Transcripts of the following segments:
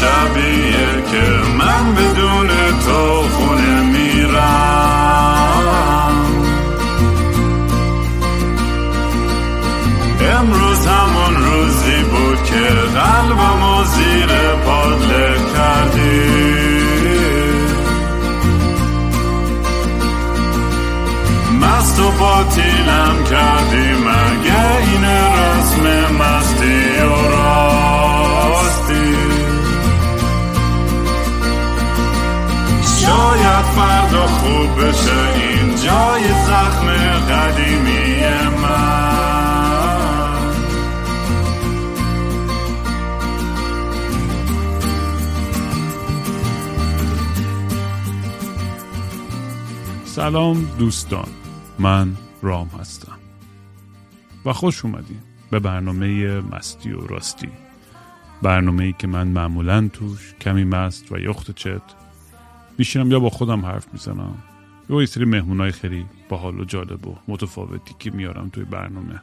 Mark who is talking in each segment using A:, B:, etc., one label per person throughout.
A: شبیه که
B: سلام دوستان من رام هستم. و خوش اومدیم به برنامه مستی و راستی. برنامه ای که من معمولا توش کمی مست و یخت چت میشینم یا با خودم حرف می‌زنم یا یه سری مهمونای خیلی باحال و جالب و متفاوتی که میارم توی برنامه.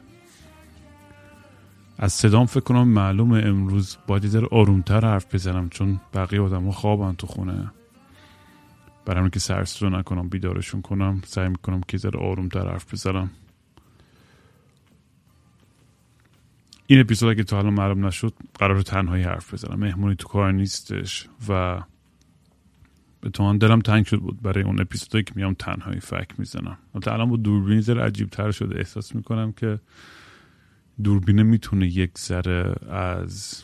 B: از صدام فکر کنم معلومه امروز باید ذره آرومتر حرف بزنم چون بقیه آدم خوابن تو خونه. برای که سرس رو نکنم بیدارشون کنم سعی می‌کنم که ذره آرومتر حرف بزنم. این اپیزود اگه تا الان معلوم نشد قرار تنهایی حرف بزنم. مهمونی تو کار نیستش و به تو دلم تنگ شد بود برای اون اپیزودایی که میام تنهایی فک می‌زنم. البته الان با دوربین ذره عجیب تر شده. احساس می‌کنم که دوربینه می‌تونه یک ذره از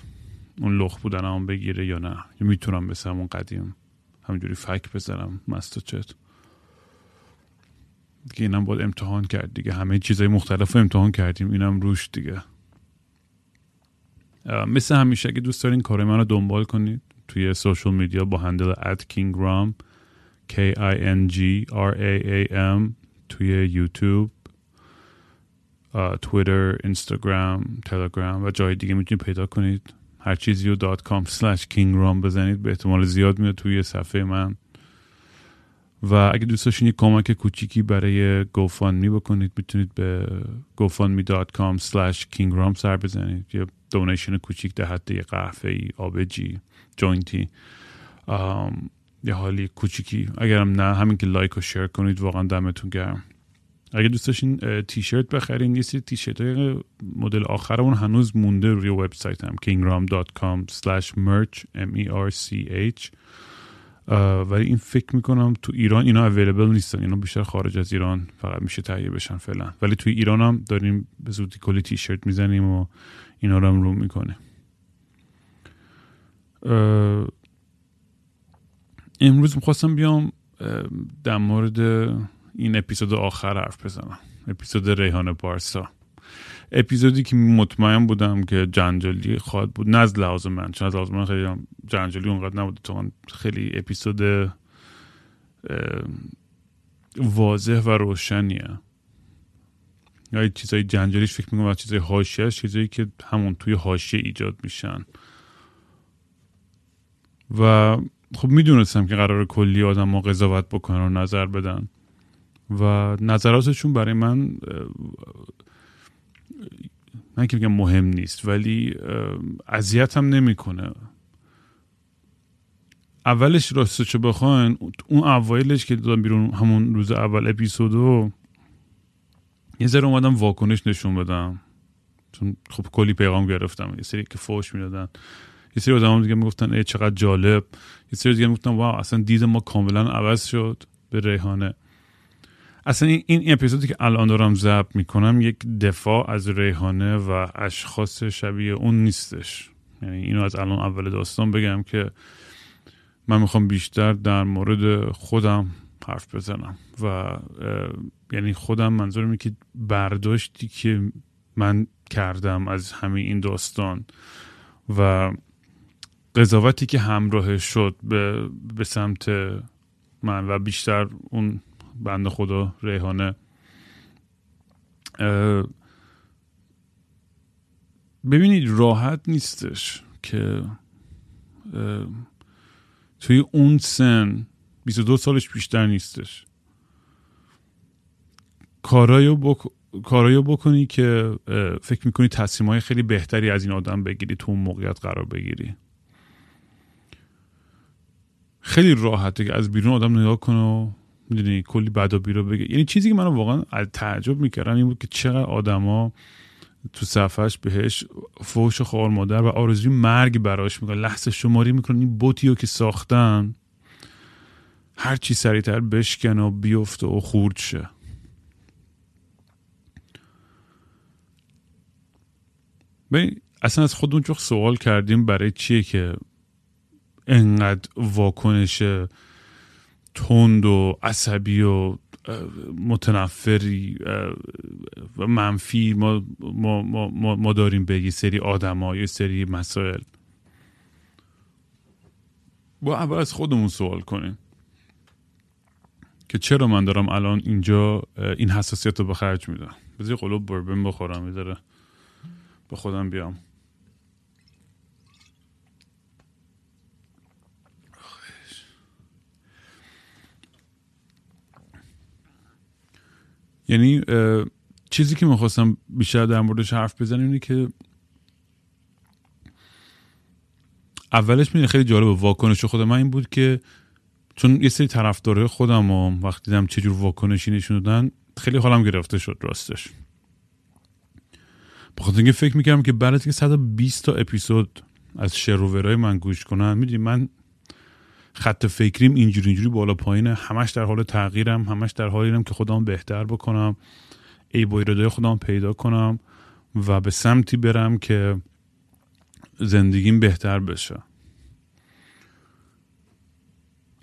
B: اون لخ بودن هم بگیره یا نه. یا می‌تونم مثل همون قدیم همینجوری فک بزنم. مست و چت. دیگه اینم باید امتحان کرد دیگه. همه چیزای مختلف رو امتحان کردیم. اینم روش دیگه. مثل همیشه اگه دوست دارین کار من رو دنبال کنید توی سوشل میدیا با هندل at kingram k i n g r a a m توی یوتیوب تویتر اینستاگرام تلگرام و جای دیگه می‌تونید پیدا کنید. هر چیزی رو dot com slash kingram بزنید به احتمال زیاد میاد توی صفحه من. و اگه دوست داشتین یک کمک کوچیکی برای من بکنید می‌تونید به gofundme.com slash kingram سر بزنید. یه donation کوچیک در حد یه قهوه ای آبجویی joint ی. یه حالی کوچیکی. اگرم نه همین که like و share کنید واقعا دمتون گرم. اگه دوست داشتین تیشرت بخرین یه سری تیشرت های مدل آخرمون هنوز مونده روی وبسایت هم kingram.com slash merch m e r c h. ولی این فکر می‌کنم تو ایران اینا اویلیبل نیستن اینا بیشتر خارج از ایران فقط میشه تهیه بشن فعلا. ولی توی ایران هم داریم به زودی کلی تیشرت می‌زنیم و اینا رو هم رو می‌کنه. امروز می‌خواستم بیام در مورد این اپیزود آخر حرف بزنم. اپیزود ریحان بارسا. اپیزودی که مطمئن بودم که جنجالی خواهد بود. نه از لحاظ من چون از لحاظ من خیلی جنجالی اونقدر نبود. تو خیلی اپیزود واضح و روشنیه. یا چیزای جنجالیش فکر می‌کنم از چیزای حاشیه چیزایی که همون توی حاشیه ایجاد میشن. و خب می‌دونستم که قرار کلی آدم ما قضاوت بکنن و نظر بدن. و نظراتشون برای من من که میگم مهم نیست ولی اذیتم نمی‌کنه. اولش راستشو بخواین اون اوایلش که دادم بیرون همون روز اول اپیزودو یه ذره اومدم واکنش نشون بدم. چون خب کلی پیغام گرفتم یه سری که فوش می‌دادن. یه سری آدم دیگه می‌گفتن ای چقدر جالب. یه سری دیگه می‌گفتن واو اصلا دید ما کاملا عوض شد به ریحانه. اصلا این اپیزودی که الان دارم ضبط می‌کنم یک دفاع از ریحانه و اشخاص شبیه اون نیستش. یعنی اینو از الان اول داستان بگم که من می‌خوام بیشتر در مورد خودم حرف بزنم و یعنی خودم منظورم که برداشتی که من کردم از همه این داستان و قضاوتی که همراه شد به, به سمت من و بیشتر اون بند خدا ریحانه. ببینید راحت نیستش که توی اون سن 22 سالش بیشتر نیستش. کارایو, بک... کارایو بکنی که فکر می‌کنی تصمیم های خیلی بهتری از این آدم بگیری تو اون موقعیت قرار بگیری. خیلی راحته که از بیرون آدم نگاه کنه و می‌دونی کلی بد و بیراه بگه. یعنی چیزی که منو واقعا تعجب می‌کردم این بود که چقدر آدما تو صفحش بهش فوش خوار مادر و آرزوی مرگ براش می‌کنن. لحظه شماری می‌کنن. این بتیو که ساختن هر چی سریعتر بشکن و بیفته و خورد شه. اصلا از خودمون چون سوال کردیم برای چیه که انقدر واکنش تند و عصبی و متنفری و منفی ما, ما, ما, ما داریم به یه سری آدم یه سری مسائل. با اول از خودمون سوال کنیم که چرا من دارم الان اینجا این حساسیت رو به خرج میدم؟ بذاری قلوب بربن بخورم میداره به خودم بیام. یعنی چیزی که می‌خواستم بیشتر در موردش حرف بزنم اینه که اولش میده خیلی جالب واکنش خود من این بود که چون یه سری طرفدارای خودم و وقتی دیدم چه جور واکنشی نشون دادن خیلی حالم گرفته شد راستش. بخاطر اینکه فکر می‌کردم که بعد که 120 تا اپیزود از شروورای من گوش کنم می‌دونی من خط فکریم اینجوری اینجوری بالا پایینه. همش در حال تغییرم همش در حالیم که خودم بهتر بکنم. ای با ایرادای خودم پیدا کنم و به سمتی برم که زندگیم بهتر بشه.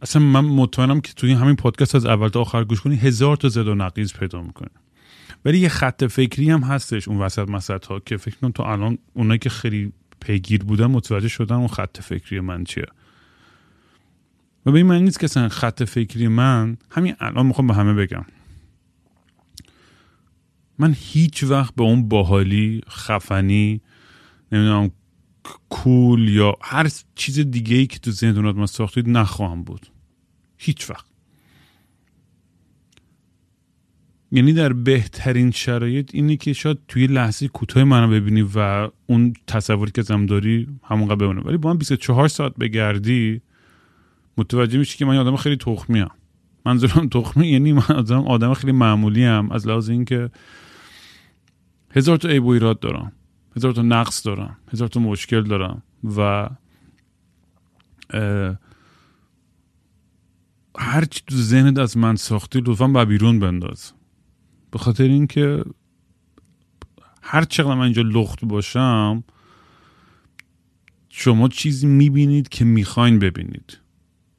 B: اصلا من مطمئنم که توی همین پادکست از اول تا آخر گوش کنی هزار تا زد و نقیز پیدا می‌کنی ولی یه خط فکری هم هستش اون وسط مسط ها که فکر کنم تو الان اونایی که خیلی پیگیر بودن متوجه شدن اون خط فکری من چیه. و به این معنی نیست که اصلا خط فکری من همین الان می‌خوام به همه بگم. من هیچ وقت به اون باحالی خفنی نمی‌دونم کول یا هر چیز دیگه ای که تو ذهنتون من ساختید نخواهم بود. هیچ وقت. یعنی در بهترین شرایط اینه که شاید توی لحظه کوتاه منو ببینی و اون تصوری که زم داری همونقدر بمونه. ولی با من 24 ساعت بگردی متوجه میشی که من آدم خیلی تخمی هم منظورم تخمی یعنی من آدم, آدم خیلی معمولی هم از لحاظ اینکه هزار تا عیب ایراد دارم. هزار تا نقص دارم. هزار تا مشکل دارم. و هر چی تو ذهنت از من ساختی لطفا با بیرون بنداز. به خاطر اینکه هر چقدر من اینجا لخت باشم شما چیزی می‌بینید که می‌خواین ببینید.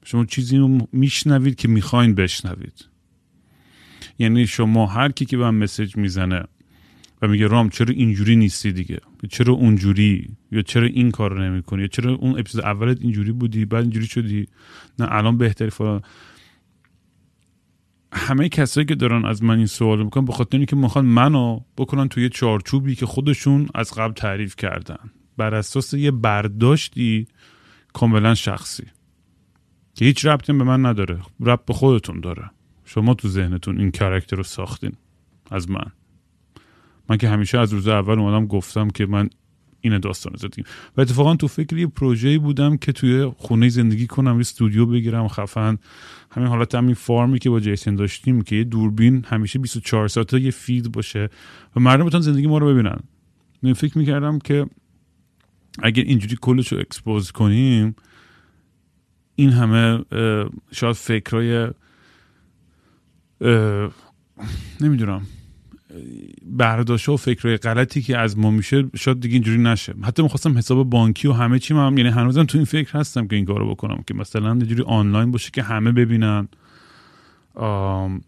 B: شما چیزی رو میشنوید که می‌خواین بشنوید. یعنی شما هر کی که به مسج می‌زنه و میگه رام چرا اینجوری نیستی دیگه؟ چرا اونجوری؟ یا چرا این کار نمی یا چرا اون اپیزود اولت اینجوری بودی بعد اینجوری شدی؟ نه الان بهتری فلان. همه کسایی که دارن از من این سوال می‌کنن به خاطر اینکه می‌خوان منو بکنن توی چارچوبی که خودشون از قبل تعریف کردن. بر اساس یه برداشتی کاملا شخصی. که هیچ ربطی به من نداره. ربط به خودتون داره. شما تو ذهنتون این character رو ساختین. از من. من که همیشه از روز اول اومدم گفتم که من این داستان زدیم. و اتفاقا تو فکر یه پروژه‌ای بودم که توی خونه زندگی کنم یه استودیو بگیرم خفن. همین حالت همین فارمی که با جیسن داشتیم که یه دوربین همیشه 24 ساعته یه feed باشه و مردم بتونن زندگی ما رو ببینن. من فکر می‌کردم که اگر اینجوری کلش رو اکسپوز کنیم این همه شاید فکرای نمی‌دونم برداشت و فکرهای غلطی که از ما میشه شاید دیگه اینجوری نشه. حتی می‌خواستم حساب بانکی و همه چی هم یعنی هنوزم تو این فکر هستم که این کارو بکنم که مثلا اینجوری آنلاین باشه که همه ببینن.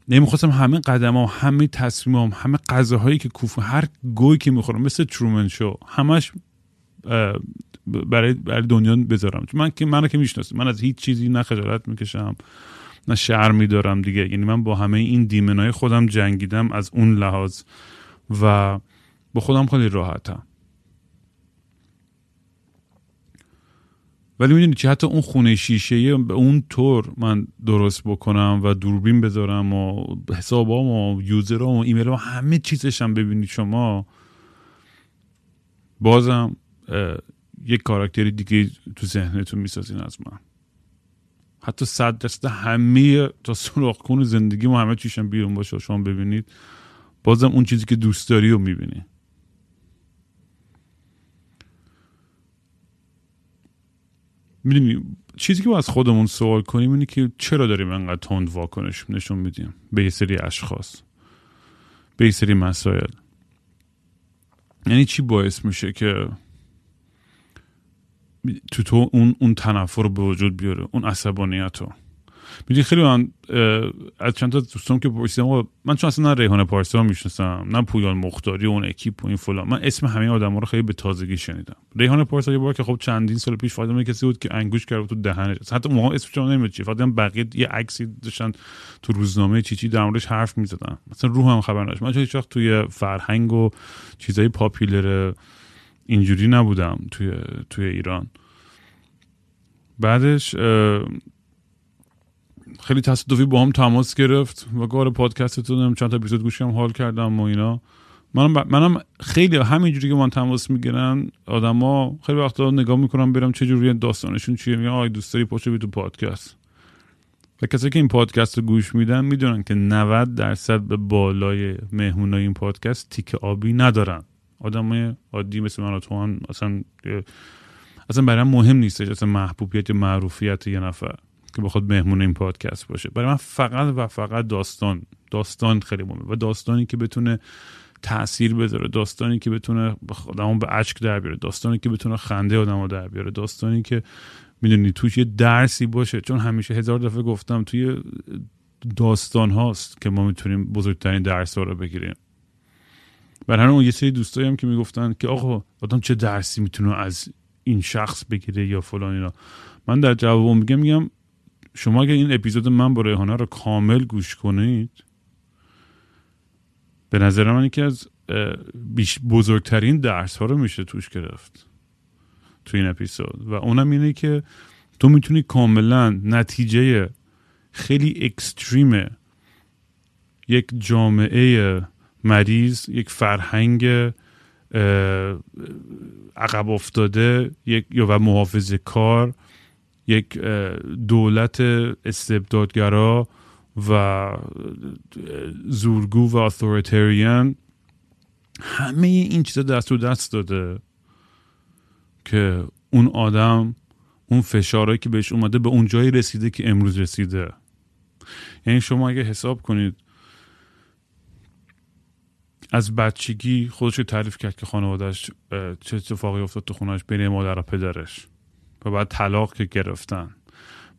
B: نمی‌خواستم همه قدم ها همه تصمیم هم همه غذاهایی که کوفو هر گوی که می‌خورم مثل ترومن شو همش برای برای دنیا بذارم. چون من که منو که می‌شناسم من از هیچ چیزی نه خجالت می‌کشم نه شرمی دارم دیگه. یعنی من با همه این دیمنای خودم جنگیدم از اون لحاظ و با خودم خیلی راحتم. ولی می‌دونی چی؟ حتی اون خونه شیشه به اون طور من درست بکنم و دوربین بذارم و حسابام و یوزرام و ایمیل و همه چیزشم ببینید شما. بازم یک کاراکتری دیگه تو ذهنتون می‌سازین از من. حتی صد درصد همه تا سراخ کن زندگی ما همه چیشم بیرون باشه شما ببینید. بازم اون چیزی که دوست داری رو می‌بینی. می‌دونی چیزی که با از خودمون سوال کنیم اینه که چرا داریم انقدر تند واکنش نشون میدیم؟ به یه سری اشخاص. به یه سری مسائل. یعنی چی باعث میشه که تو تو اون اون تنفر رو به وجود بیاره اون عصبانیت رو می‌دونی خیلی من از چند تا دوستان که پرسیدم من چون اصلا نه ریحان پارسا می‌شناسم نه پویان مختاری اون اکیپ و این فلان من اسم همه آدم ها رو خیلی به تازگی شنیدم. ریحان پارسا یه بار که خب چندین سال پیش فاطمه کسی بود که انگوش کرد تو دهنش حتی موقع اسمش رو نمی‌دونم چی فاطمه بقیه یه عکسی داشتن تو روزنامه چی چی در موردش حرف می‌زدن. مثلا روح هم خبر نداشت. من هیچ وقت توی فرهنگ و چیزای پاپیلر اینجوری نبودم توی توی ایران. بعدش خیلی تصادفی با هم تماس گرفت و گار پادکستتون چند تا اپیزود گوشیم حال کردم و اینا. منم, منم خیلی همینجوری که من تماس می‌گیرن آدما خیلی وقتا نگاه می‌کنم برم چه جوری داستانشون چیه میگن آی دوست داری پاشو تو پادکست. و کسی که این پادکست رو گوش میدن می‌دونن که 90 درصد به بالای مهمونای این پادکست تیک آبی ندارن. آدمای عادی مثل من و تو هم اصلا اصلا برای مهم نیستش اصلا محبوبیت یا معروفیت یه نفر که بخواد مهمون این پادکست باشه. برای من فقط و فقط داستان داستان خیلی مهمه و داستانی که بتونه تاثیر بذاره داستانی که بتونه آدمو به اشک در بیاره داستانی که بتونه خنده آدمو در بیاره داستانی که می‌دونی توش یه درسی باشه. چون همیشه هزار دفعه گفتم توی داستان هاست که ما می‌تونیم بزرگترین درس ها رو بگیریم. بر همین اون یه سری دوستایی هم که می‌گفتن که آقا آدم چه درسی می‌تونه از این شخص بگیره یا فلان اینا. من در جواب میگم میگم شما اگر این اپیزود من با ریحانه رو کامل گوش کنید به نظر من یکی از بزرگترین درس ها رو میشه توش گرفت تو این اپیزود. و اونم اینه که تو می‌تونی کاملا نتیجه خیلی اکستریم یک جامعه مریض یک فرهنگ عقب افتاده یک و محافظ کار یک دولت استبدادگرا و زورگو و اتوریتریان همه این چیزا دست و دست داده که اون آدم اون فشارهایی که بهش اومده به اون جایی رسیده که امروز رسیده. یعنی شما اگه حساب کنید از بچگی خودش تعریف کرد که خانوادهش چه اتفاقی افتاد تو خونهش بین مادر و پدرش و بعد طلاق که گرفتن.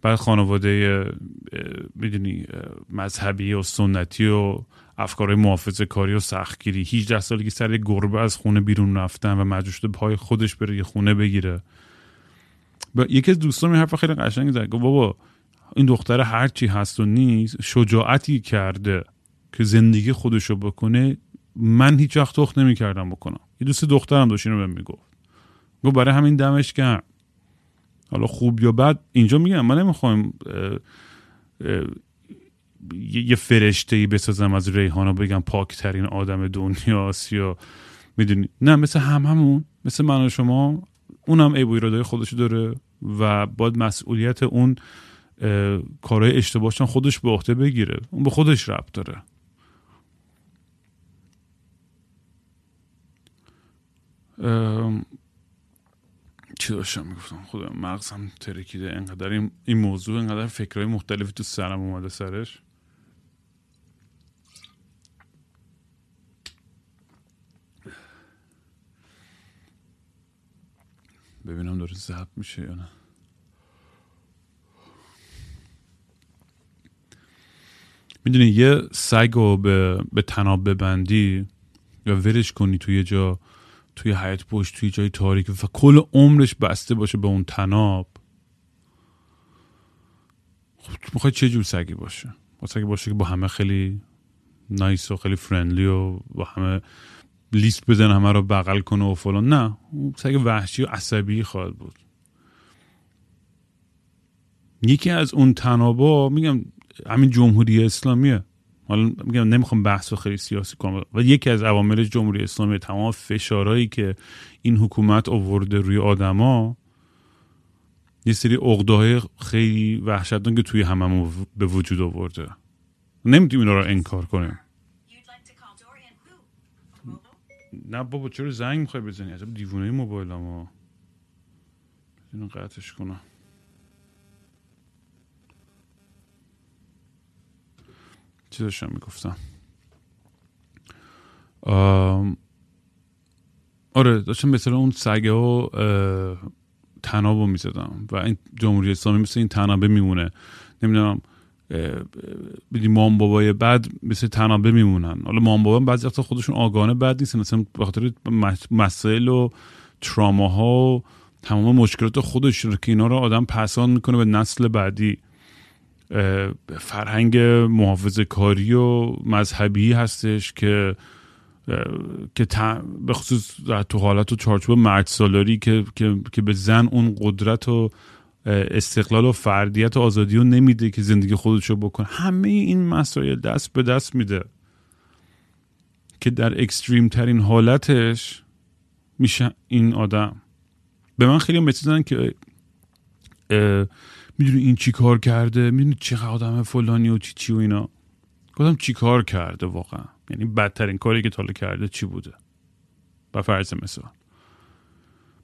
B: بعد خانواده می‌دونی مذهبی و سنتی و افکار محافظه کاری و سختگیری. 18 سالی که سر گربه از خونه بیرون رفتن و مجبور پای خودش بره یه خونه بگیره. با یکی از دوستان حرف خیلی قشنگ زد. بابا این دختر هرچی هست و نیست شجاعتی کرده که زندگی خودشو بکنه من هیچ وقت تخت نمی کردم بکنم. یه دوست دخترم داشت اینو بهم می‌گفت. گفت برای همین دمش گرم. حالا خوب یا بد اینجا میگم من نمی‌خوام یه فرشته ای بسازم از ریحانا بگم پاکترین آدم دنیاست یا می‌دونی؟ نه مثل هم همون مثل من و شما اونم عیب و ایرادای خودش داره و باید مسئولیت اون کارهای اشتباهشان خودش به عهده بگیره. اون به خودش ربط داره. چی داشتم می‌گفتم؟ خدا مغزم ترکیده انقدر. این, این موضوع انقدر فکرهای مختلفی تو سرم اومده سرش. ببینم داره ضبط میشه یا نه. می‌دونی یه سگ رو به, به تناب ببندی یا ورش کنی توی جا توی حیات پشت توی جای تاریک و کل عمرش بسته باشه به اون تناب. خب می‌خوای چه جور سگی باشه؟ با سگی باشه که با همه خیلی نایس و خیلی فرندلی و با همه لیست بزن همه رو بغل کنه و فلان. نه سگ وحشی و عصبی خواهد بود. یکی از اون تنابا میگم همین جمهوری اسلامیه. حالا میگم نمی‌خوام بحث خیلی سیاسی کنم و یکی از عوامل جمهوری اسلامی تمام فشارهایی که این حکومت آورده روی آدما یه سری اقداهای خیلی وحشتناک که توی هممون به وجود آورده. نمی‌تونیم اینا رو انکار کنیم. نه بابا چرا زنگ می‌خوای بزنی؟ عجب دیوونه موبایل اما اینو قطعش کنم. چی داشتم می‌گفتم؟ آره داشتم مثلا اون سگه ها تناب می‌زدم و این جمهوری اسلامی مثل این تنابه میمونه. نمی‌دونم بدی مام بابای بد مثل تنابه میمونن. حالا مام بابا بعضی وقتا خودشون آگانه بد نیستن مثلا به خاطر مسائل و تراما و تمام مشکلات خودش رو که اینا رو آدم پسان می‌کنه به نسل بعدی. فرهنگ محافظه کاری و مذهبی هستش که که به خصوص تو حالت و چارچوب مرد سالاری که, که, که به زن اون قدرت و استقلال و فردیت و آزادی رو نمیده که زندگی خودشو بکنه. همه این مسائل دست به دست میده. که در اکستریم ترین حالتش میشه این آدم. به من خیلی مثل که می‌دونی این چی کار کرده؟ می‌دونی چقدر آدم فلانی و چی چی و اینا؟ گفتم چی کار کرده واقعا؟ یعنی بدترین کاری که تاله کرده چی بوده؟ با فرض مثال.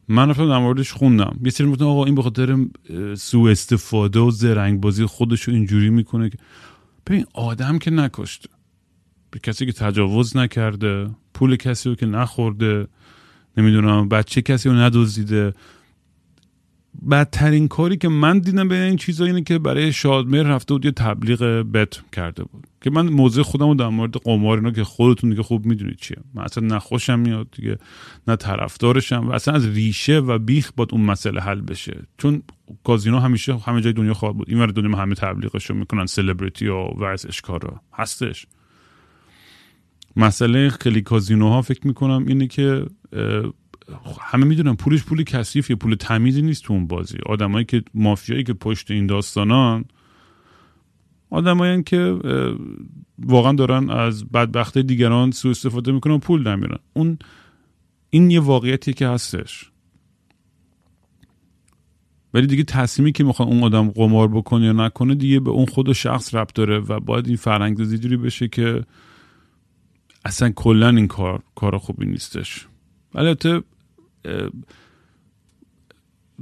B: من رفتم در موردش خوندم. یه سری آقا این بخاطر سوء استفاده و زرنگ بازی خودش رو اینجوری می‌کنه که ببین آدم که نکشته به کسی که تجاوز نکرده پول کسی رو که نخورده نمی‌دونم بچه کسی رو ندوزیده بدترین کاری که من دیدم به این چیزا اینه که برای شادمر رفته بود یه تبلیغ بت کرده بود. که من موضع خودم رو در مورد قمار اینا که خودتون دیگه خوب می‌دونید چیه. من اصلا نخوشم میاد دیگه نه طرفدارشم و اصلا از ریشه و بیخ باید اون مسئله حل بشه. چون کازینو همیشه همه جای دنیا خواهد بود. این ور دنیا همه تبلیغش رو می‌کنن سلبریتی و ورزشکارا هستش. مسئله خیلی کازینوها فکر می‌کنم اینه که همه می‌دونن پولش پول کثیف یه پول تمیزی نیست تو اون بازی. آدمایی که مافیایی که پشت این داستانان آدمایی که واقعا دارن از بدبختی دیگران سوء استفاده می‌کنن و پول نمیرن. اون این یه واقعیتی که هستش. ولی دیگه تصمیمی که می‌خوان اون آدم قمار بکنه یا نکنه دیگه به اون خود و شخص ربط داره و باید این فرهنگ جوری بشه که اصلا کلا این کار کار خوبی نیستش. البته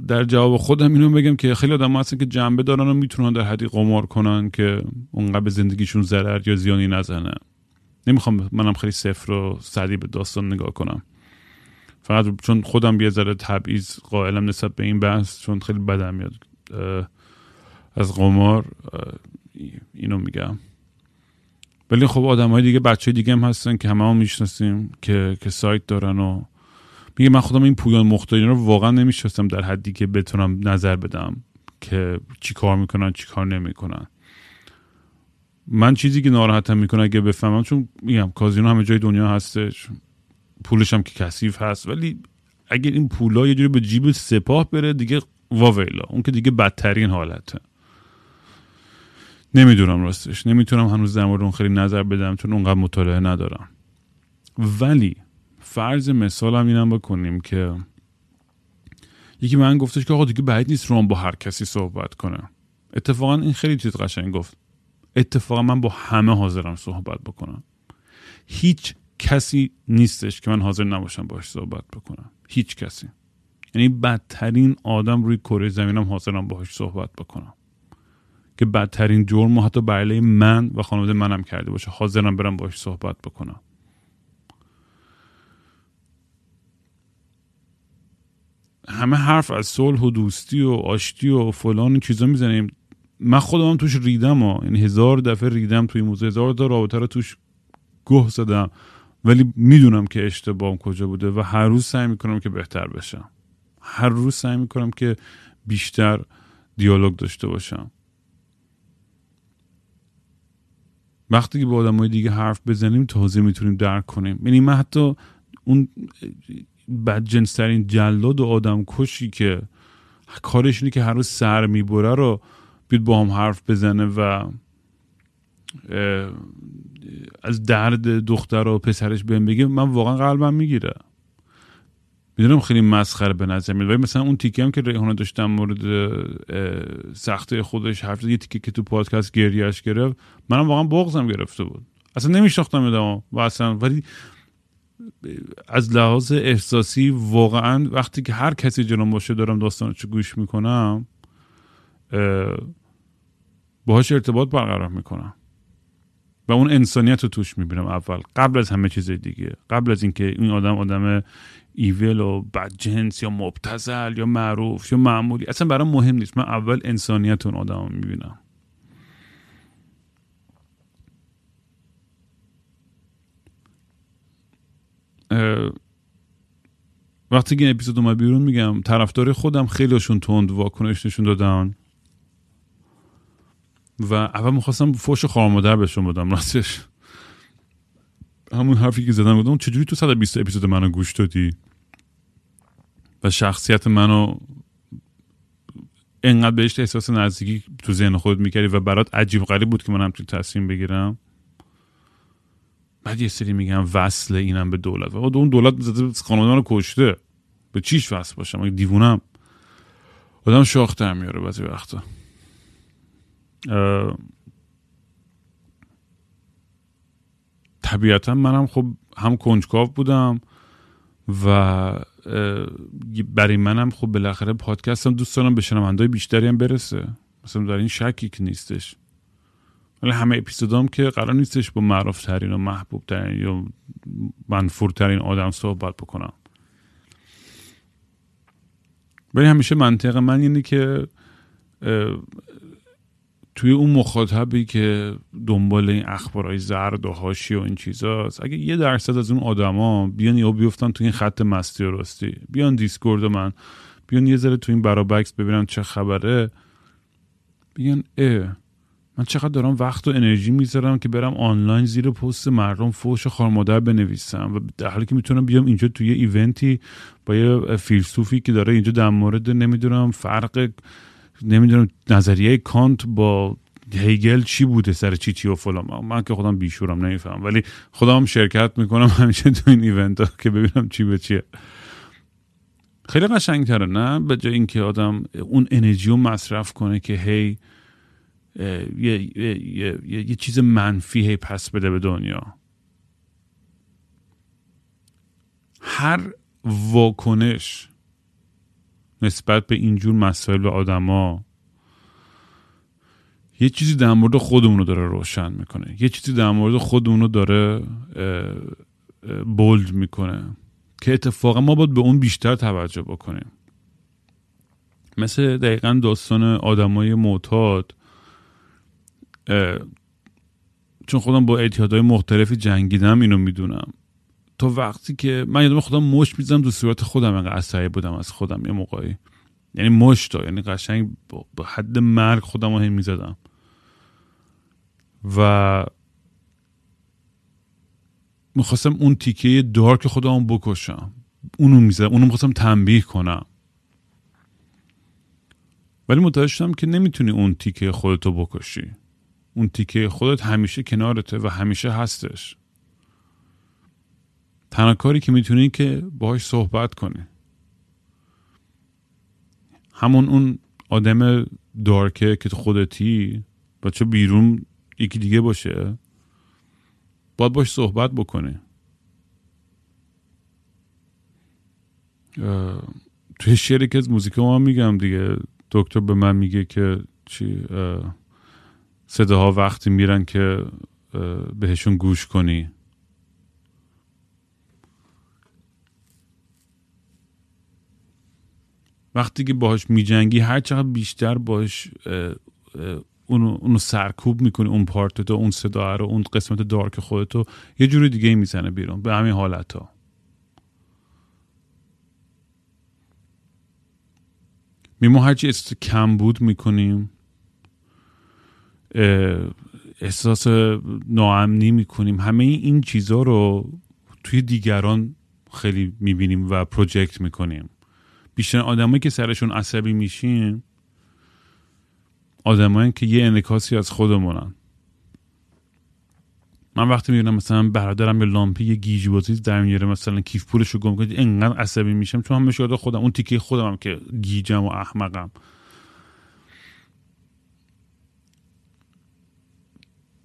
B: در جواب خودم اینو بگم که خیلی آدم هستن که جنبه دارن و می‌تونن در حدی قمار کنن که اونقدر به زندگیشون ضرر یا زیانی نزنه. نمی‌خوام منم خیلی صفر و سریع به داستان نگاه کنم. فقط چون خودم یه ذره تبعیض قائلم نسبت به این بحث چون خیلی بدم میاد. از قمار اینو میگم. ولی خب آدم های دیگه بچه دیگه هم هستن که همه هم می‌شناسیم که, که سایت دارن و میگه من خودم این پویان مختارین رو واقعا نمی‌شناسم در حدی که بتونم نظر بدم که چی کار می‌کنن چی کار نمی‌کنن. من چیزی که ناراحتم می‌کنه اگه بفهمم چون میگم کازینو همه جای دنیا هستش پولش هم که کثیف هست ولی اگر این پولا یه جوری به جیب سپاه بره دیگه واویلا اون که دیگه بدترین حالته. نمی‌دونم راستش. نمی‌تونم هنوز در مورد اون خیلی نظر بدم چون اونقدر مطالعه ندارم. ولی فرض مثالم اینم بکنیم که یکی من گفتش که آقا دیگه بعید نیست روم با هر کسی صحبت کنه. اتفاقا این خیلی چیز قشنگ گفت. اتفاقا من با همه حاضرم صحبت بکنم. هیچ کسی نیستش که من حاضر نباشم باش صحبت بکنم. هیچ کسی. یعنی بدترین آدم روی کره زمینم حاضرم باهاش صحبت بکنم. که بدترین جرم و حتی برای من و خانواده منم کرده باشه. حاضرم برم باش صحبت بکنم. همه حرف از صلح و دوستی و آشتی و فلان چیزا می‌زنیم. من خودم توش ریدم ها. یعنی هزار دفعه ریدم توی موزه هزار تا رابطه رو توش گه زدم. ولی می‌دونم که اشتباهم کجا بوده و هر روز سعی می‌کنم که بهتر بشم. هر روز سعی می‌کنم که بیشتر دیالوگ داشته باشم. وقتی که با آدم دیگه حرف بزنیم تازه می‌تونیم درک کنیم. یعنی من حتی اون بدجنسترین جلاد و آدم کشی که کارش اینه که هر روز سر می‌بره رو بیاد با هم حرف بزنه و از درد دختر و پسرش بهم بگه من واقعا قلبم می‌گیره. می‌دونم خیلی مسخره به نظر میاد. ولی مثلا اون تیکه هم که ریحانه داشتم مورد سخته خودش حرف یه تیکه که تو پادکست گریهش گرفت منم واقعا بغضم گرفته بود. اصلا نمیشناختم یادم و اصلا ولی از لحاظ احساسی واقعا وقتی که هر کسی جلوم باشه دارم داستانش گوش می‌کنم باهاش ارتباط برقرار می‌کنم. و اون انسانیت رو توش می‌بینم اول قبل از همه چیز دیگه. قبل از اینکه این آدم آدم ایول و بدجنس یا مبتزل یا معروف یا معمولی اصلا برام مهم نیست. من اول انسانیت اون آدم رو می‌بینم. وقتی که این اپیزود اومد بیرون میگم طرفدار خودم خیلیشون تند واکنش نشون دادن. و اول می‌خواستم فوش خارمادر بهشون بدم راستش. همون حرفی که زدم بودم چجوری تو 120 اپیزود منو گوش دادی؟ و شخصیت منو انقدر بهش احساس نزدیکی تو ذهن خود می‌کردی و برات عجیب غریب بود که من همچین تصمیم بگیرم؟ بعد یه سری میگم وصل اینم به دولت. و اون دولت خانواده رو کشته. به چیش وصل باشم اگه دیوونم. آدم شاخ در میاره بعضی وقتا. طبیعتا منم خب هم کنجکاو بودم و برای منم خب بالاخره پادکستم دوست دارم به شنوندهای بیشتری هم برسه. مثلا در این شکی که نیستش. همه اپیزودام که قرار نیستش با معروف ترین و محبوب ترین یا منفورترین آدم صحبت بکنم. ولی همیشه منطق من اینه که توی اون مخاطبی که دنبال این اخبارهای زرد و هاشی و این چیزاست اگه یه درصد از اون آدما بیان یا بیفتن توی این خط مستی و راستی بیان دیسکورد من بیان یه ذره تو این برابکس ببینن چه خبره بیان اه من چقدر دارم وقت و انرژی می‌ذارم که برم آنلاین زیر پست مردم فوش خارمادر بنویسم و در حالی که می‌تونم بیام اینجا توی ایونتی با یه فیلسوفی که داره اینجا در مورد نمی‌دونم فرق نمی‌دونم نظریه کانت با هیگل چی بوده سر چی چی و فلان. من که خودم بیشورم نمیفهم ولی خودم شرکت می‌کنم همیشه تو این ایونت ها که ببینم چی به چیه. خیلی قشنگ تره نه؟ به جای اینکه آدم اون انرژی رو مصرف کنه که هی یه, یه،, یه،, یه چیز منفی هی پس بده به دنیا. هر واکنش نسبت به اینجور مسائل و آدما یه چیزی در مورد خودمون رو داره روشن می‌کنه. یه چیزی در مورد خودمون رو داره بولد می‌کنه که اتفاقا ما باید به اون بیشتر توجه بکنیم. مثل دقیقا داستان آدمای معتاد چون خودم با اعتیادهای مختلفی جنگیدم اینو می‌دونم. تا وقتی که من یادم خودم مش می‌زنم دو صورت خودم انقدر عصبی بودم از خودم یه موقعی. یعنی مش یعنی قشنگ با حد مرگ خودم رو هم می‌زدم. و می‌خواستم اون تیکه دارک خودم بکشم اونو می‌زدم اونو می‌خواستم تنبیه کنم. ولی متوجه شدم که نمی‌تونی اون تیکه خودتو بکشی. اون تیکه خودت همیشه کنارته و همیشه هستش. تنها کاری که می‌تونی که باهاش صحبت کنی. همون اون آدم دارکه که خودتی بچه بیرون یکی دیگه باشه باید باش صحبت بکنه توی شعری که از موزیک ما میگم دیگه دکتر به من میگه که چی صداها وقتی میرن که بهشون گوش کنی. وقتی که باهاش میجنگی هر چقدر بیشتر باش اونو, اونو سرکوب می‌کنی اون پارت تو اون صدا رو اون قسمت دارک خودتو یه جوری دیگه می‌زنه بیرون به همین حالت ها میمو هرچی کم بود می‌کنیم. احساس ناامنی می‌کنیم. همه این چیزها رو توی دیگران خیلی می‌بینیم و پروژکت می‌کنیم. بیشتر آدمایی که سرشون عصبی میشیم آدمایی که یه انکاسی از خودمونن. من وقتی می‌بینم مثلا برادرم یه لامپی یه گیج بازی در میاره مثلا کیف پولش رو گم کنه اینقدر عصبی میشم چون همش یاد خودم اون تیکه خودم هم که گیجم و احمقم.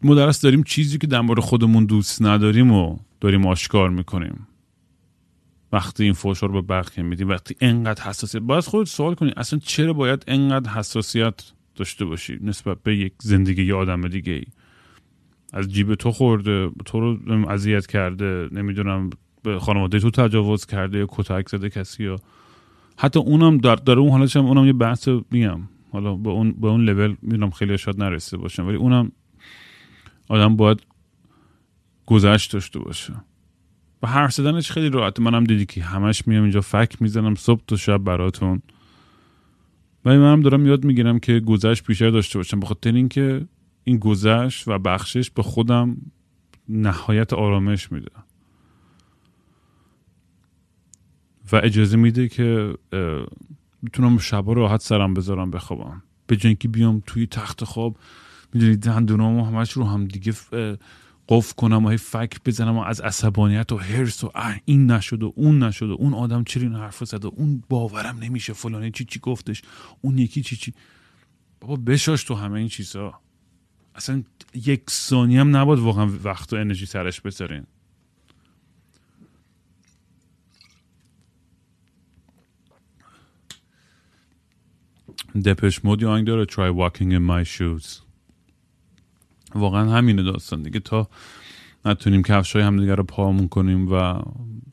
B: ما درست داریم چیزی که در مورد خودمون دوست نداریم و داریم آشکار می‌کنیم. وقتی این فوشا رو به بقیه میدیم وقتی انقدر حساسیت باید خود سوال کنی اصلا چرا باید انقدر حساسیت داشته باشی نسبت به یک زندگی یه آدم دیگه ای از جیب تو خورده تو رو اذیت کرده نمی‌دونم به خانواده تو تجاوز کرده یا کتک زده کسی یا حتی اونم در داره اون حالتش هم اونم یه بحث میگم. حالا به اون به اون لول می‌دونم خیلی شاید نرسیده باشم ولی اونم آدم باید گذشت داشته باشه. و حرف زدنش خیلی راحت منم دیدی که همش میام اینجا فک می‌زنم صبح تا شب براتون. ولی منم دارم یاد می‌گیرم که گذشت بیشتر داشته باشم. بخاطر اینکه این گذشت و بخشش به خودم نهایت آرامش میده. و اجازه میده که می‌تونم شبا راحت سرم بذارم بخوابم. به اینکه بیام توی تخت خواب می‌دونی دندونامو همش رو هم دیگه قف کنم و هی فک بزنم و از عصبانیت و هرس و این نشد و اون نشد و اون آدم چرا این حرف زد و اون باورم نمیشه فلانی چی چی گفتش اون یکی چی چی. بابا بشاش تو همه این چیزها اصلا یک ثانیه هم نباد واقعا وقت و انرژی سرش بذارین. دپش مود آهنگ داره try walking in my shoes. واقعا همینه داستان دیگه. تا نتونیم کفش های همدیگه رو پامون کنیم و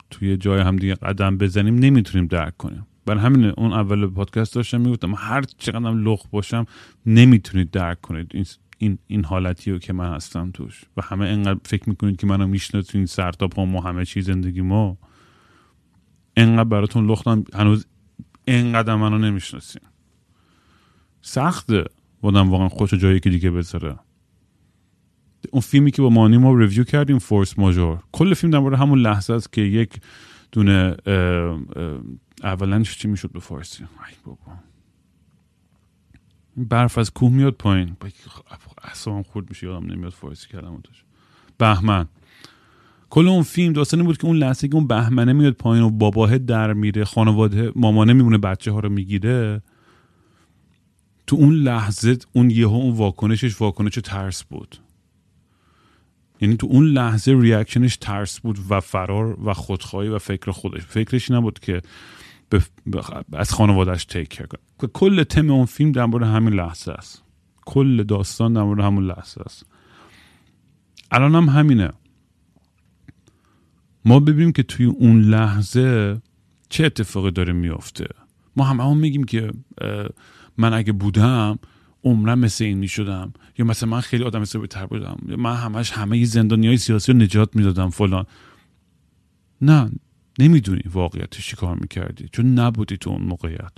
B: توی جای همدیگه قدم بزنیم نمی‌تونیم درک کنیم. برای همین اون اول پادکست داشتم می‌گفتم هر چقدر لخ باشم نمی‌تونید درک کنید. این این این حالتی رو که من هستم توش. و همه انقدر فکر می‌کنید که منو می‌شناسید سر تا پا ما همه چیز زندگی ما. انقدر براتون لختم هنوز انقدر منو نمی‌شناسین. سخته. بودم واقعا خوش جایی که دیگه بذاره. اون فیلمی که با مانی ما ریویو کردیم فورس ماژور کل فیلم در مورد همون لحظه است که یک دونه اولنش چی می‌شد به فارسی؟ ای بابا. برف از کوه میاد پایین. اصلا خورد میشه یادم نمیاد فارسی کلماتش بهمن. کل اون فیلم داستانی بود که اون لحظه که اون بهمنه میاد پایین و باباه در میره خانواده مامانه میمونه بچه ها رو می‌گیره. تو اون لحظه اون یهو اون واکنشش واکنش ترس بود. یعنی تو اون لحظه ریاکشنش ترس بود و فرار و خودخواهی و فکر خودش. فکرش نبود که از خانوادهش تیک کرد کل تم اون فیلم در مورد همین لحظه است. کل داستان در مورد همون لحظه است. الان هم همینه. ما ببینیم که توی اون لحظه چه اتفاقی داره میافته. ما هم همون میگیم که من اگه بودم عمرم مثل این می‌شدم. یا مثلا من خیلی آدم حسابی تر بودم. یا من همش همه زندانی های سیاسی رو نجات می‌دادم فلان. نه نمی‌دونی واقعیتش چی کار می‌کردی. چون نبودی تو اون موقعیت.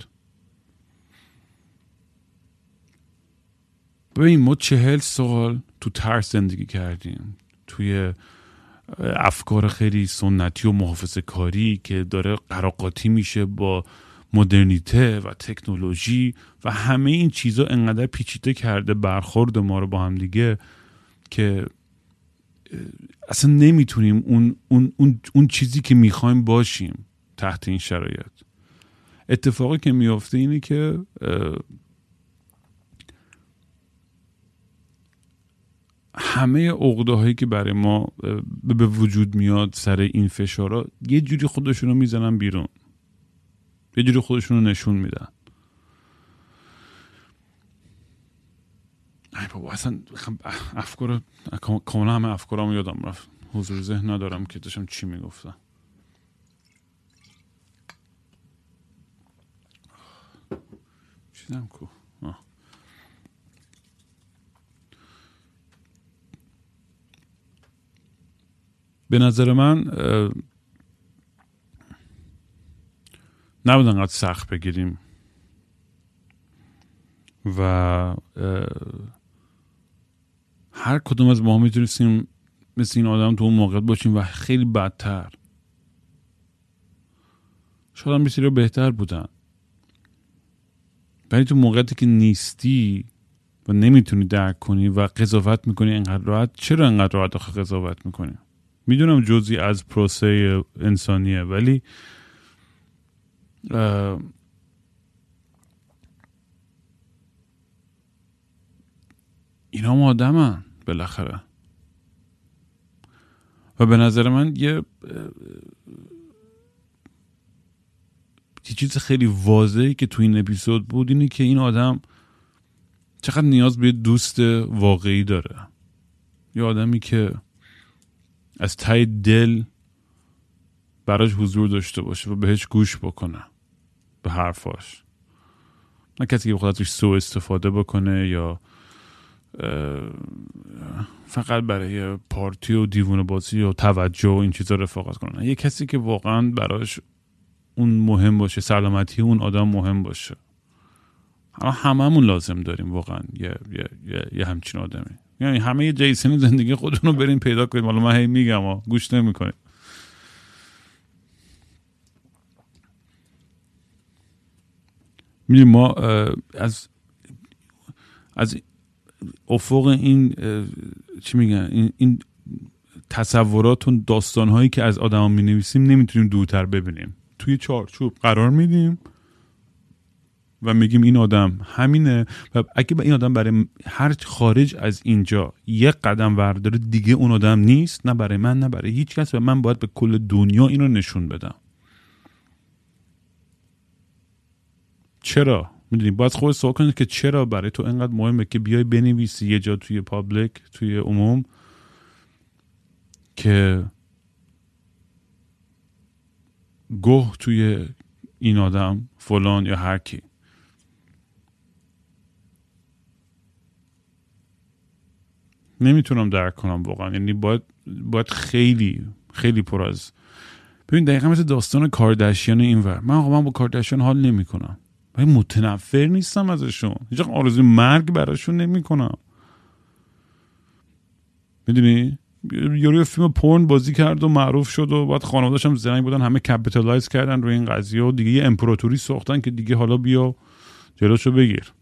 B: ببین ما چهل سال تو ترس زندگی کردیم. توی افکار خیلی سنتی و محافظ کاری که داره قراقاتی میشه با مدرنیته و تکنولوژی و همه این چیزا انقدر پیچیده کرده برخورد ما رو با هم دیگه که اصلا نمی‌تونیم اون, اون, اون, اون چیزی که می‌خوایم باشیم تحت این شرایط. اتفاقی که میافته اینه که همه عقده هایی که برای ما به وجود میاد سر این فشارا یه جوری خودشون رو می‌زنن بیرون. یه جوری خودشون رو نشون میدن. ای بابا اصلا افکار کاملا همه افکارامو یادم رفت. حضور ذهن ندارم که داشتم چی می‌گفتم. چیزم کو؟ به نظر من نبود انقدر سخت بگیریم. و هر کدوم از ما می‌تونستیم مثل این آدم تو اون موقع باشیم و خیلی بدتر. شاید هم بسیار بهتر بودن. ولی تو موقعیتی که نیستی و نمی‌تونی درک کنی و قضاوت می‌کنی انقدر راحت چرا انقدر راحت آخه قضاوت می‌کنی؟ می‌دونم جزی از پروسه انسانیه ولی اینا هم آدمن بالاخره. و به نظر من یه یه چیز خیلی واضحی که تو این اپیزود بود اینه که این آدم چقدر نیاز به دوست واقعی داره. یه آدمی که از تای دل براش حضور داشته باشه و بهش گوش بکنه. به حرفاش. نه کسی که بخواد ازش سو استفاده بکنه یا فقط برای پارتی و دیوونه بازی و توجه و این چیزا رفاقت کنه. یه کسی که واقعا براش اون مهم باشه سلامتی اون آدم مهم باشه. همه هممون لازم داریم واقعا یه, یه, یه, یه همچین آدمی. یعنی همه یه جیسن زندگی خودتون رو برین پیدا کنیم حالا من هی میگم و گوش نمی‌کنیم می‌دونی ما از از افق این چی میگن؟ این, این تصورات و داستان هایی که از آدم می نویسیم نمی‌تونیم دورتر ببینیم. توی چارچوب قرار میدیم و میگیم این آدم همینه و اگه این آدم برای هر خارج از اینجا یک قدم ورداره دیگه اون آدم نیست نه برای من نه برای هیچ کس و من باید به کل دنیا اینو نشون بدم. چرا؟ می‌دونی باید خود سوال کنید که چرا برای تو انقدر مهمه که بیای بنویسی یه جا توی پابلیک توی عموم که گوه توی این آدم فلان یا هر کی. نمی‌تونم درک کنم واقعا. یعنی باید باید خیلی خیلی پر از ببین دقیقا مثل داستان کاردشیان اینور. من آقا من با کاردشیان حال نمی‌کنم. ولی متنفر نیستم ازشون. هیچ آرزوی مرگ براشون نمی‌کنم. می‌دونی؟ یارو فیلم پورن بازی کرد و معروف شد و بعد خانواده‌اش هم زرنگ بودن همه capitalize کردن روی این قضیه و دیگه یه امپراتوری ساختن که دیگه حالا بیا جلوشو بگیر.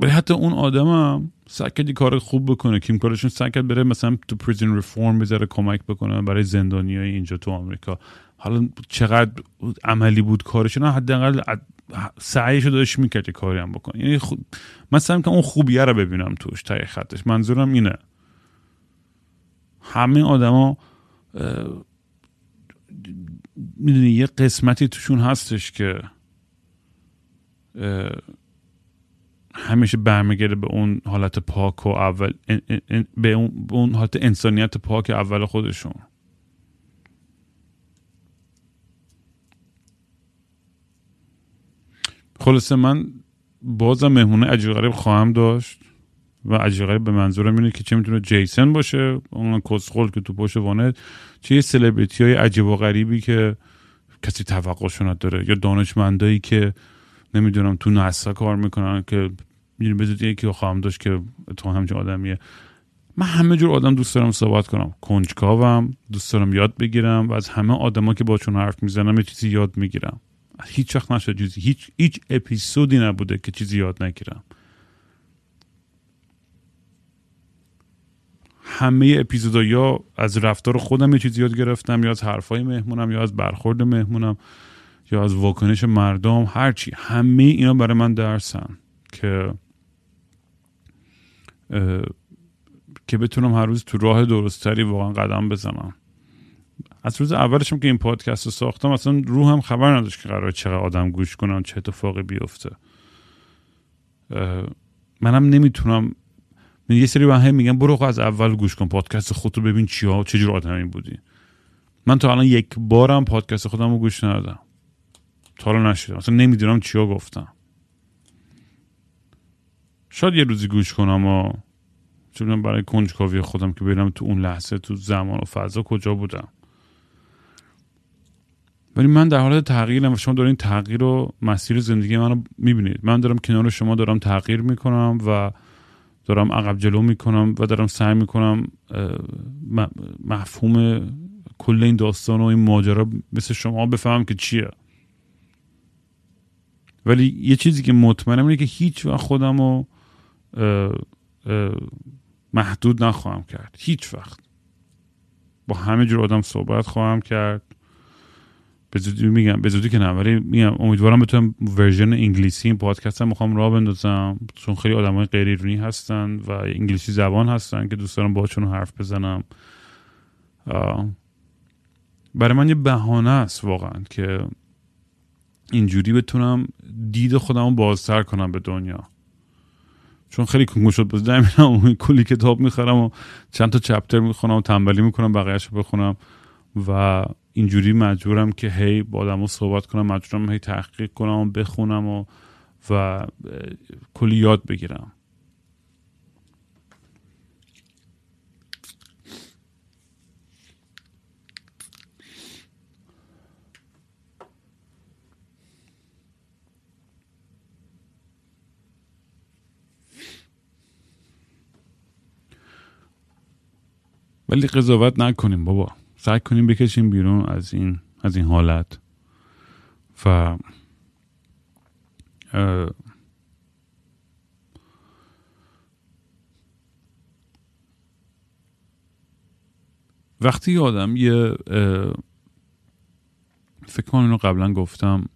B: ولی حتی اون آدمم سعی کرد کار خوب بکنه. کیم کارشون سعی کرد بره مثلا تو پریزن ریفورم بذاره کمک بکنه برای زندانی های اینجا تو آمریکا. حالا چقدر عملی بود کارشون حداقل سعیشو داشت می‌کرد کاری هم بکنه. یعنی خود من سعی که اون خوبیه رو ببینم توش تای خطش. منظورم اینه. همه آدما می‌دونی یه قسمتی توشون هستش که همیشه برمیگرده به اون حالت پاک و اول به اون حالت انسانیت پاک اول خودشون. خلاصه من بازم مهمونه عجیب غریب خواهم داشت و عجیب غریب به منظورم اینه که چه می‌تونه جیسن باشه اون کسخل که تو پشت وانه چه یه سلبریتی های عجیب و غریبی که کسی توقعشون داره یا دانشمندایی که نمی‌دونم تو نسا کار می‌کنن که می‌دونی بزید یکی خواهم داشت که تو همچین آدمیه. من همه جور آدم دوست دارم صحبت کنم. کنجکاوم دوست دارم یاد بگیرم و از همه آدما که باشون حرف می‌زنم یه چیزی یاد می‌گیرم. هیچ وقت نشد چیزی هیچ هیچ اپیزودی نبوده که چیزی یاد نگیرم. همه اپیزودا یا از رفتار خودم یه چیزی یاد گرفتم یا از حرفای مهمونم یا از برخورد مهمونم. یا از واکنش مردم هرچی همه اینا برای من درسن که که بتونم هر روز تو راه درستری واقعا قدم بزنم. از روز اولشم که این پادکست رو ساختم اصلا رو هم خبر نداشت که قرار چقدر آدم گوش کنم چه اتفاقی بیفته. منم نمی‌تونم. یه سری هم میگن برو از اول گوش کن پادکست خود رو ببین چیا چجور آدمی بودی. من تا الان یک بارم پادکست خودم رو گوش ندادم. تا الان نشیدم. اصلا نمی‌دونم چیا گفتم شاید یه روزی گوش کنم و چون برای کنجکاوی خودم که ببینم تو اون لحظه تو زمان و فضا کجا بودم. ولی من در حالت تغییرم و شما دارین تغییر و مسیر زندگی منو می‌بینید. من دارم کنار شما دارم تغییر می‌کنم و دارم عقب جلو می‌کنم و دارم سعی می‌کنم مفهوم کل این داستان و این ماجرا مثل شما بفهمم که چیه. ولی یه چیزی که مطمئنم اینه که هیچ وقت خودم رو محدود نخواهم کرد. هیچ وقت. با همه جور آدم صحبت خواهم کرد. به زودی میگم به زودی که نه ولی میگم امیدوارم بتونم ورژن انگلیسی این پادکست هم می‌خوام راه بندازم. چون خیلی آدمای غیر ایرانی هستن و انگلیسی زبان هستن که دوست دارم باهاشون حرف بزنم. برای من یه بهانه است واقعا که اینجوری بتونم دید خودم بازتر کنم به دنیا. چون خیلی کنگو شد. باز میرم کلی کتاب می‌خرم و چند تا چپتر می‌خونم و تنبلی می‌کنم بقیهش بخونم و اینجوری مجبورم که هی با آدم صحبت کنم مجبورم هی تحقیق کنم و بخونم و و کلی یاد بگیرم. ولی قضاوت نکنیم بابا. سعی کنیم بکشیم بیرون از این از این حالت. و وقتی آدم یه فکر کنم قبلا گفتم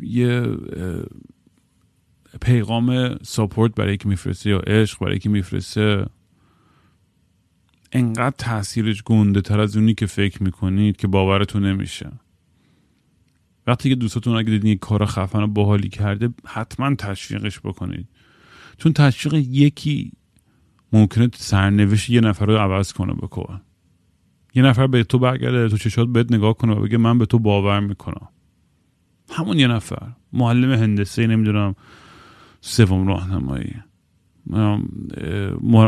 B: یه پیغام ساپورت برای که میفرسته یا عشق برای که میفرسته انقدر تاثیرش گنده تر از اونی که فکر می‌کنید که باورتون نمیشه. وقتی که دوستاتون اگه دیدین یک کار خفن و باحالی کرده حتما تشویقش بکنید. چون تشویق یکی ممکنه سرنوشت یه نفر رو عوض کنه بکن یه نفر به تو برگرده تو چشات بهت نگاه کنه و بگه من به تو باور می‌کنم. همون یه نفر. معلم هندسه نمی‌دونم سوم راهنمایی.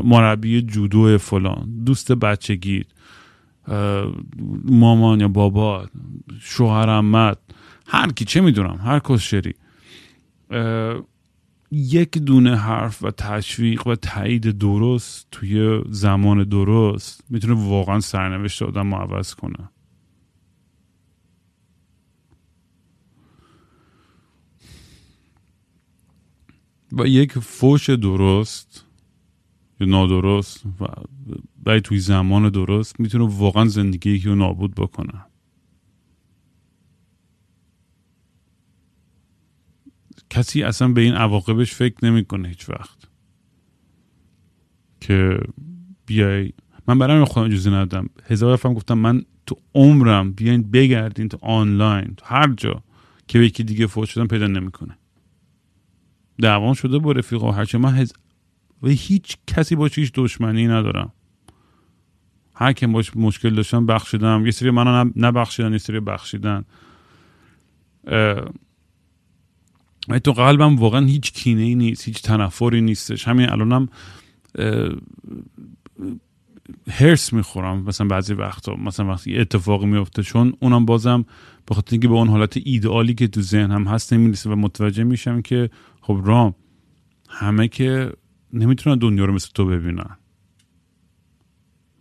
B: مربی جودو فلان دوست بچگی مامان یا بابا شوهر امت هر کی چه می‌دونم هر کسشری یک دونه حرف و تشویق و تایید درست توی زمان درست می‌تونه واقعا سرنوشت آدم رو عوض کنه. و یک فوش درست یا نادرست و باید توی زمان درست می‌تونه واقعا زندگی یکی رو نابود بکنه. کسی اصلا به این عواقبش فکر نمی‌کنه هیچ وقت. که بیای من برای خودم اجازه ندادم. هزار دفعه گفتم من تو عمرم بیاین بگردین تو آنلاین تو هر جا که یکی دیگه فوت شدن پیدا نمی‌کنه. دعوان شده با رفیق و هرچه من هز... و هیچ کسی باش هیچ دشمنی ندارم. هر که باش مشکل داشتم بخشیدم. یه سری منو نبخشیدن یه سری بخشیدن. تو قلبم واقعا هیچ کینه ای نیست هیچ تنفری نیستش. همین الانم هرس می‌خورم مثلا بعضی وقتا. مثلا وقتی اتفاقی میفته چون اونم بازم به خاطر اینکه به اون حالت ایدئالی که تو ذهن هم هست نمی‌رسه و متوجه میشم که خب رام همه که نمی‌تونن دنیا رو مثل تو ببینن.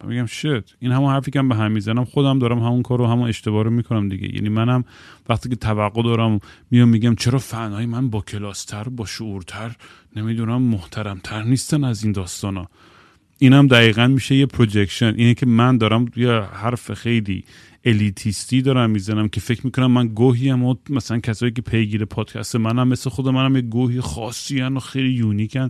B: میگم شت این همون حرفی که به هم می‌زنم خودم دارم همون کار رو همون اشتباه رو می‌کنم دیگه. یعنی منم وقتی که توقع دارم میام میگم چرا فنهای من با کلاستر با شعورتر نمی‌دونم محترمتر نیستن از این داستانا. اینم دقیقا میشه یه پروجکشن اینه که من دارم یه حرف خیلی الیتیستی دارم می‌زنم که فکر می‌کنم من گوهیم و مثلا کسایی که پیگیر پادکست منم مثل خود منم یه گوهی خاصی و خیلی یونیکن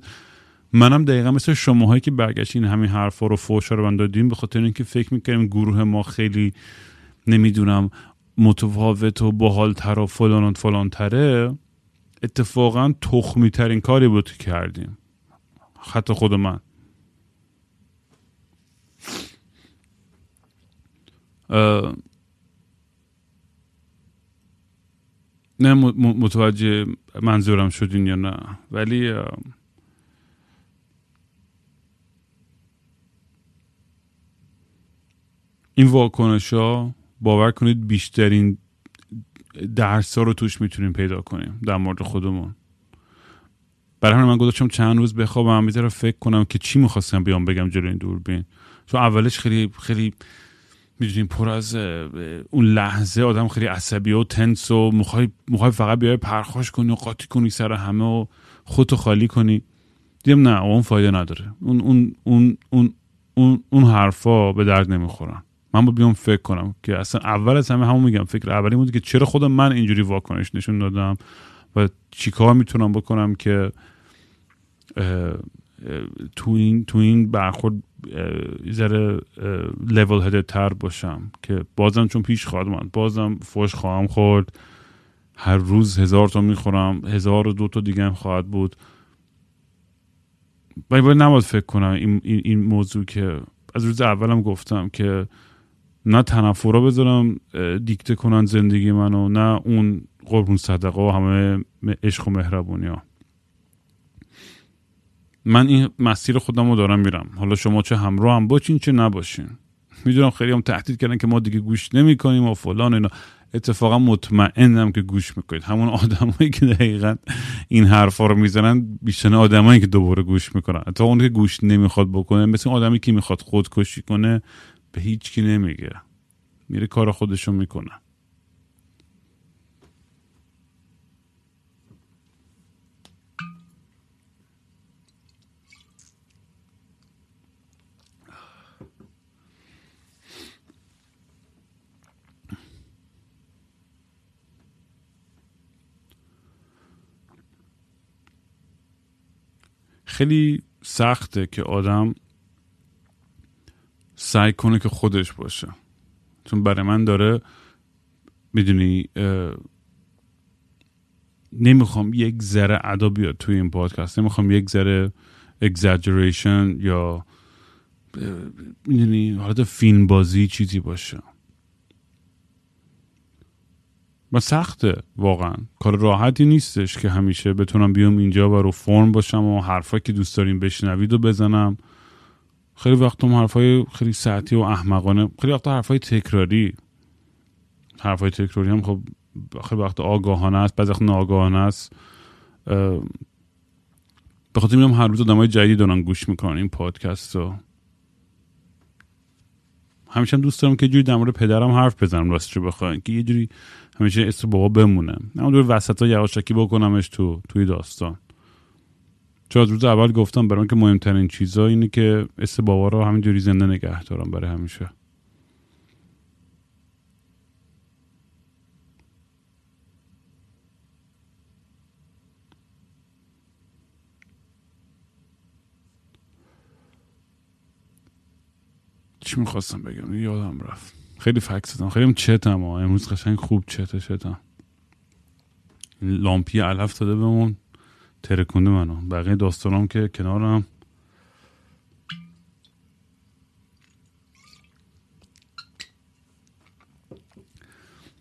B: منم دقیقا مثل شماهایی که برگشتین همین حرفا رو فوشا رو دادیم به خاطر اینکه فکر می‌کنیم گروه ما خیلی نمی‌دونم متفاوت و باحالتر و فلان و فلان تره اتفاقا تخمی ترین کاری بود که کردیم. حتی خود من. نه متوجه منظورم شدین یا نه. ولی این واکنش ها باور کنید بیشترین درس ها رو توش می‌تونیم پیدا کنیم در مورد خودمون. برای همین من گذاشتم چند روز بخوابم می‌ذارم فکر کنم که چی می‌خواستم بیام بگم جلوی این دوربین. چون اولش خیلی خیلی می‌دونیم پر از اون لحظه آدم خیلی عصبی و تنس و می‌خوای فقط بیای پرخاش کنی و قاطی کنی سر همه و خودتو خالی کنی. دیدم نه اون فایده نداره. اون اون اون اون اون, اون حرفا به درد نمی‌خورن. من با بیام فکر کنم که اصلا اول از همه همون میگم فکر اولی بود که چرا خودم من اینجوری واکنش نشون دادم و چیکار می‌تونم بکنم که تو این تو این برخورد ذره لول هده تر باشم که بازم چون پیش خواهد من بازم فوش خواهم خورد. هر روز هزار تا می‌خورم. هزار و دو تا دیگه هم خواهد بود. ولی باید نباید فکر کنم این, این, موضوع که از روز اولم گفتم که نه تنفرا بذارم دیکته کنن زندگی منو نه اون قربون صدقه و همه عشق و مهربونی ها من این مسیر خودم رو دارم میرم. حالا شما چه همراه هم باشین چه نباشین. می‌دونم خیلی هم تهدید کردن که ما دیگه گوش نمی کنیم و فلان اینا. اتفاقا مطمئنم که گوش می‌کنید. همون آدمایی که دقیقا این حرفا رو می‌زنن بیشتر آدمایی که دوباره گوش می‌کنن. تا اون که گوش نمی‌خواد بکنه مثل آدمی که می‌خواد خودکشی کنه به هیچ کی نمیگه. میره کار خودشو می‌کنه. خیلی سخته که آدم سعی کنه که خودش باشه. چون برای من داره می‌دونی نمی‌خوام یک ذره ادا بیاد توی این پادکست. نمی‌خوام یک ذره اگزاجریشن یا می‌دونی حالت فیلم بازی چیزی باشه. و سخته واقعا. کار راحتی نیستش که همیشه بتونم بیام اینجا و رو فرم باشم و حرفایی که دوست داریم بشنوید و بزنم. خیلی وقت هم حرفای خیلی ساعتی و احمقانه خیلی وقت حرفای تکراری. حرفای تکراری هم خب خیلی وقت آگاهانه است بعضی وقت ناآگاهانه است. به خاطر میگم هر روز آدمای جدید دارن گوش می‌کنن این پادکست رو همیشه هم دوست دارم که جوری در مورد پدرم حرف بزنم راستش رو بخواین که یه جوری همیشه اسم بابا بمونه. اما دور وسط ها یواشکی بکنمش تو توی داستان. چون از روز اول گفتم برای که مهمترین چیزا اینه که اسم بابا رو همینجوری زنده نگه دارم برای همیشه. چی می‌خواستم بگم؟ یادم رفت. خیلی فکس دادم خیلی چتم ها. امروز قشنگ خوب چته چتم. لامپی علف داده بهمون ترکونده منو. بقیه داستانم که کنارم.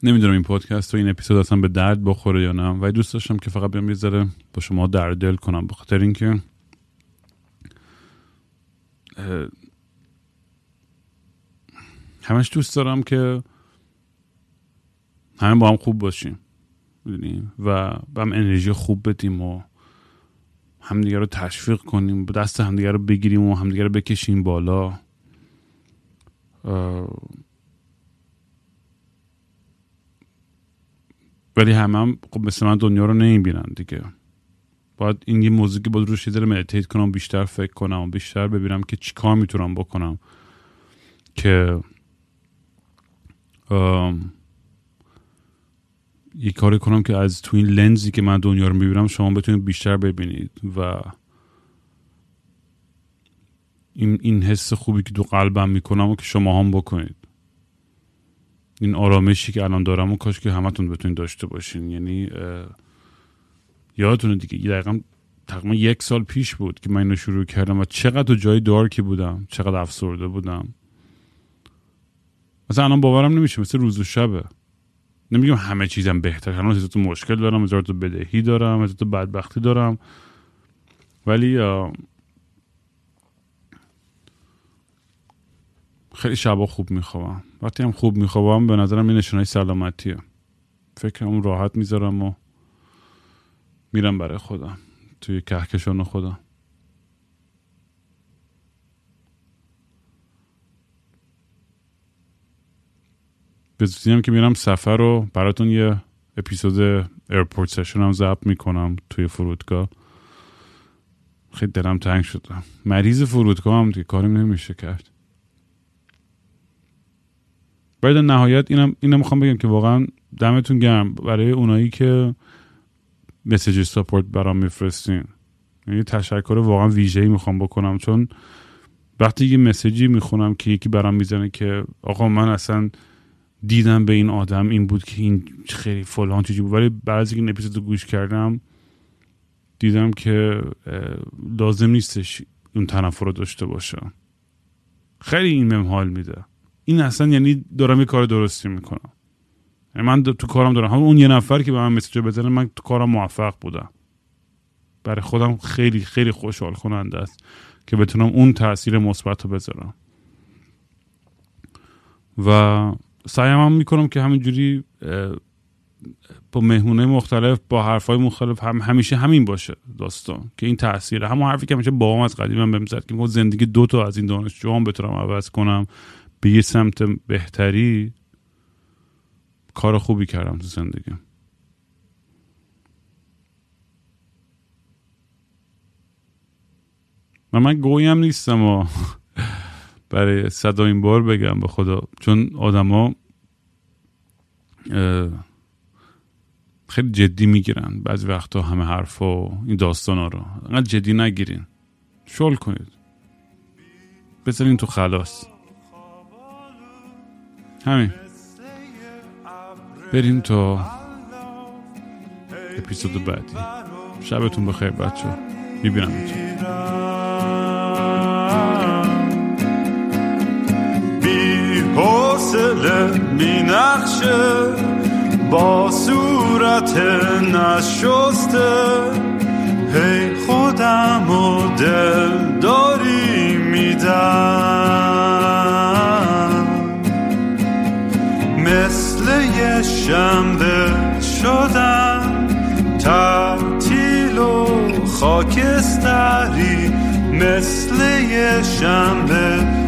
B: نمی‌دونم این پادکست و این اپیزود اصلا به درد بخوره یا نه. ولی دوست داشتم که فقط بیام یه با شما در دل کنم. بخاطر اینکه همش دوست دارم که همه با هم خوب باشیم و با هم انرژی خوب بدیم و همدیگه رو تشویق کنیم دست همدیگه رو بگیریم و همدیگه رو بکشیم بالا. ولی همه هم خب مثل من دنیا رو نمی‌بینن دیگه. باید این یه موضوعی که باید روش یه مدیتیت کنم بیشتر فکر کنم بیشتر ببینم که چیکار می‌تونم بکنم که یه کاری کنم که از تو این لنزی که من دنیا رو می‌بینم شما بتونید بیشتر ببینید و این, این حس خوبی که تو قلبم می‌کنم و که شما هم بکنید. این آرامشی که الان دارم و کاش که همتون بتونید داشته باشین. یعنی یادتونه دیگه دقیقا تقریبا یک سال پیش بود که من اینو شروع کردم و چقدر تو جای دارکی بودم چقدر افسرده بودم. مثلا الان باورم نمیشه مثل روز و شبه. نمیگم همه چیزم بهتر هنوز تو مشکل دارم هزار تو بدهی دارم هزار تو بدبختی دارم. ولی خیلی شبا خوب میخوابم. وقتی هم خوب میخوابم به نظرم این نشانه سلامتیه. فکرم راحت می‌ذارم و میرم برای خودم. توی کهکشان خودم.
C: به زودی که میرم سفر رو براتون یه اپیزود airport session هم ضبط می‌کنم توی فرودگاه. خیلی دلم تنگ شدم مریض فرودگاهم دیگه کاری نمیشه کرد. باید نهایت اینم اینم می‌خوام بگم که واقعا دمتون گرم. برای اونایی که message support برام میفرستین. یعنی تشکر واقعا ویژه‌ای می‌خوام بکنم. چون وقتی یه مسیجی می‌خونم که یکی برام می‌زنه که آقا من اصلا دیدم به این آدم این بود که این خیلی فلان چیزی بود. ولی بعد از این اپیزود گوش کردم دیدم که لازم نیستش اون تنفر رو داشته باشه. خیلی این حال میده. این اصلا یعنی دارم یه کار درستی می‌کنم. یعنی من تو کارم دارم. همون اون یه نفر که به من مسیج بزنه من تو کارم موفق بودم. برای خودم خیلی خیلی خوشحال کننده است که بتونم اون تاثیر مثبت رو بذارم. و سعیم هم می‌کنم که همینجوری با مهمونه مختلف با حرفای مختلف هم همیشه همین باشه داستان که این تاثیر همون حرفی که همیشه با از قدیم هم بهم که زندگی دو تا از این دانشجوام بتونم عوض کنم. به یه سمت بهتری کار خوبی کردم تو زندگی و من گویم نیستم و برای صدا این بار بگم به خدا. چون آدما خیلی جدی می‌گیرن. بعضی وقتا همه حرف و این داستان ها رو. انقدر جدی نگیرین. شل کنید. بذارین تو خلاص. همین. بریم تا اپیزود بعدی. شبتون بخیر بچه می‌بینم
B: بی حوصله می نقشه با صورت نشسته. هی خودم و دل داری میدم. مثل یه شنبه شدم تعطیل و خاکستری. مثل یه شنبه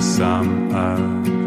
B: summer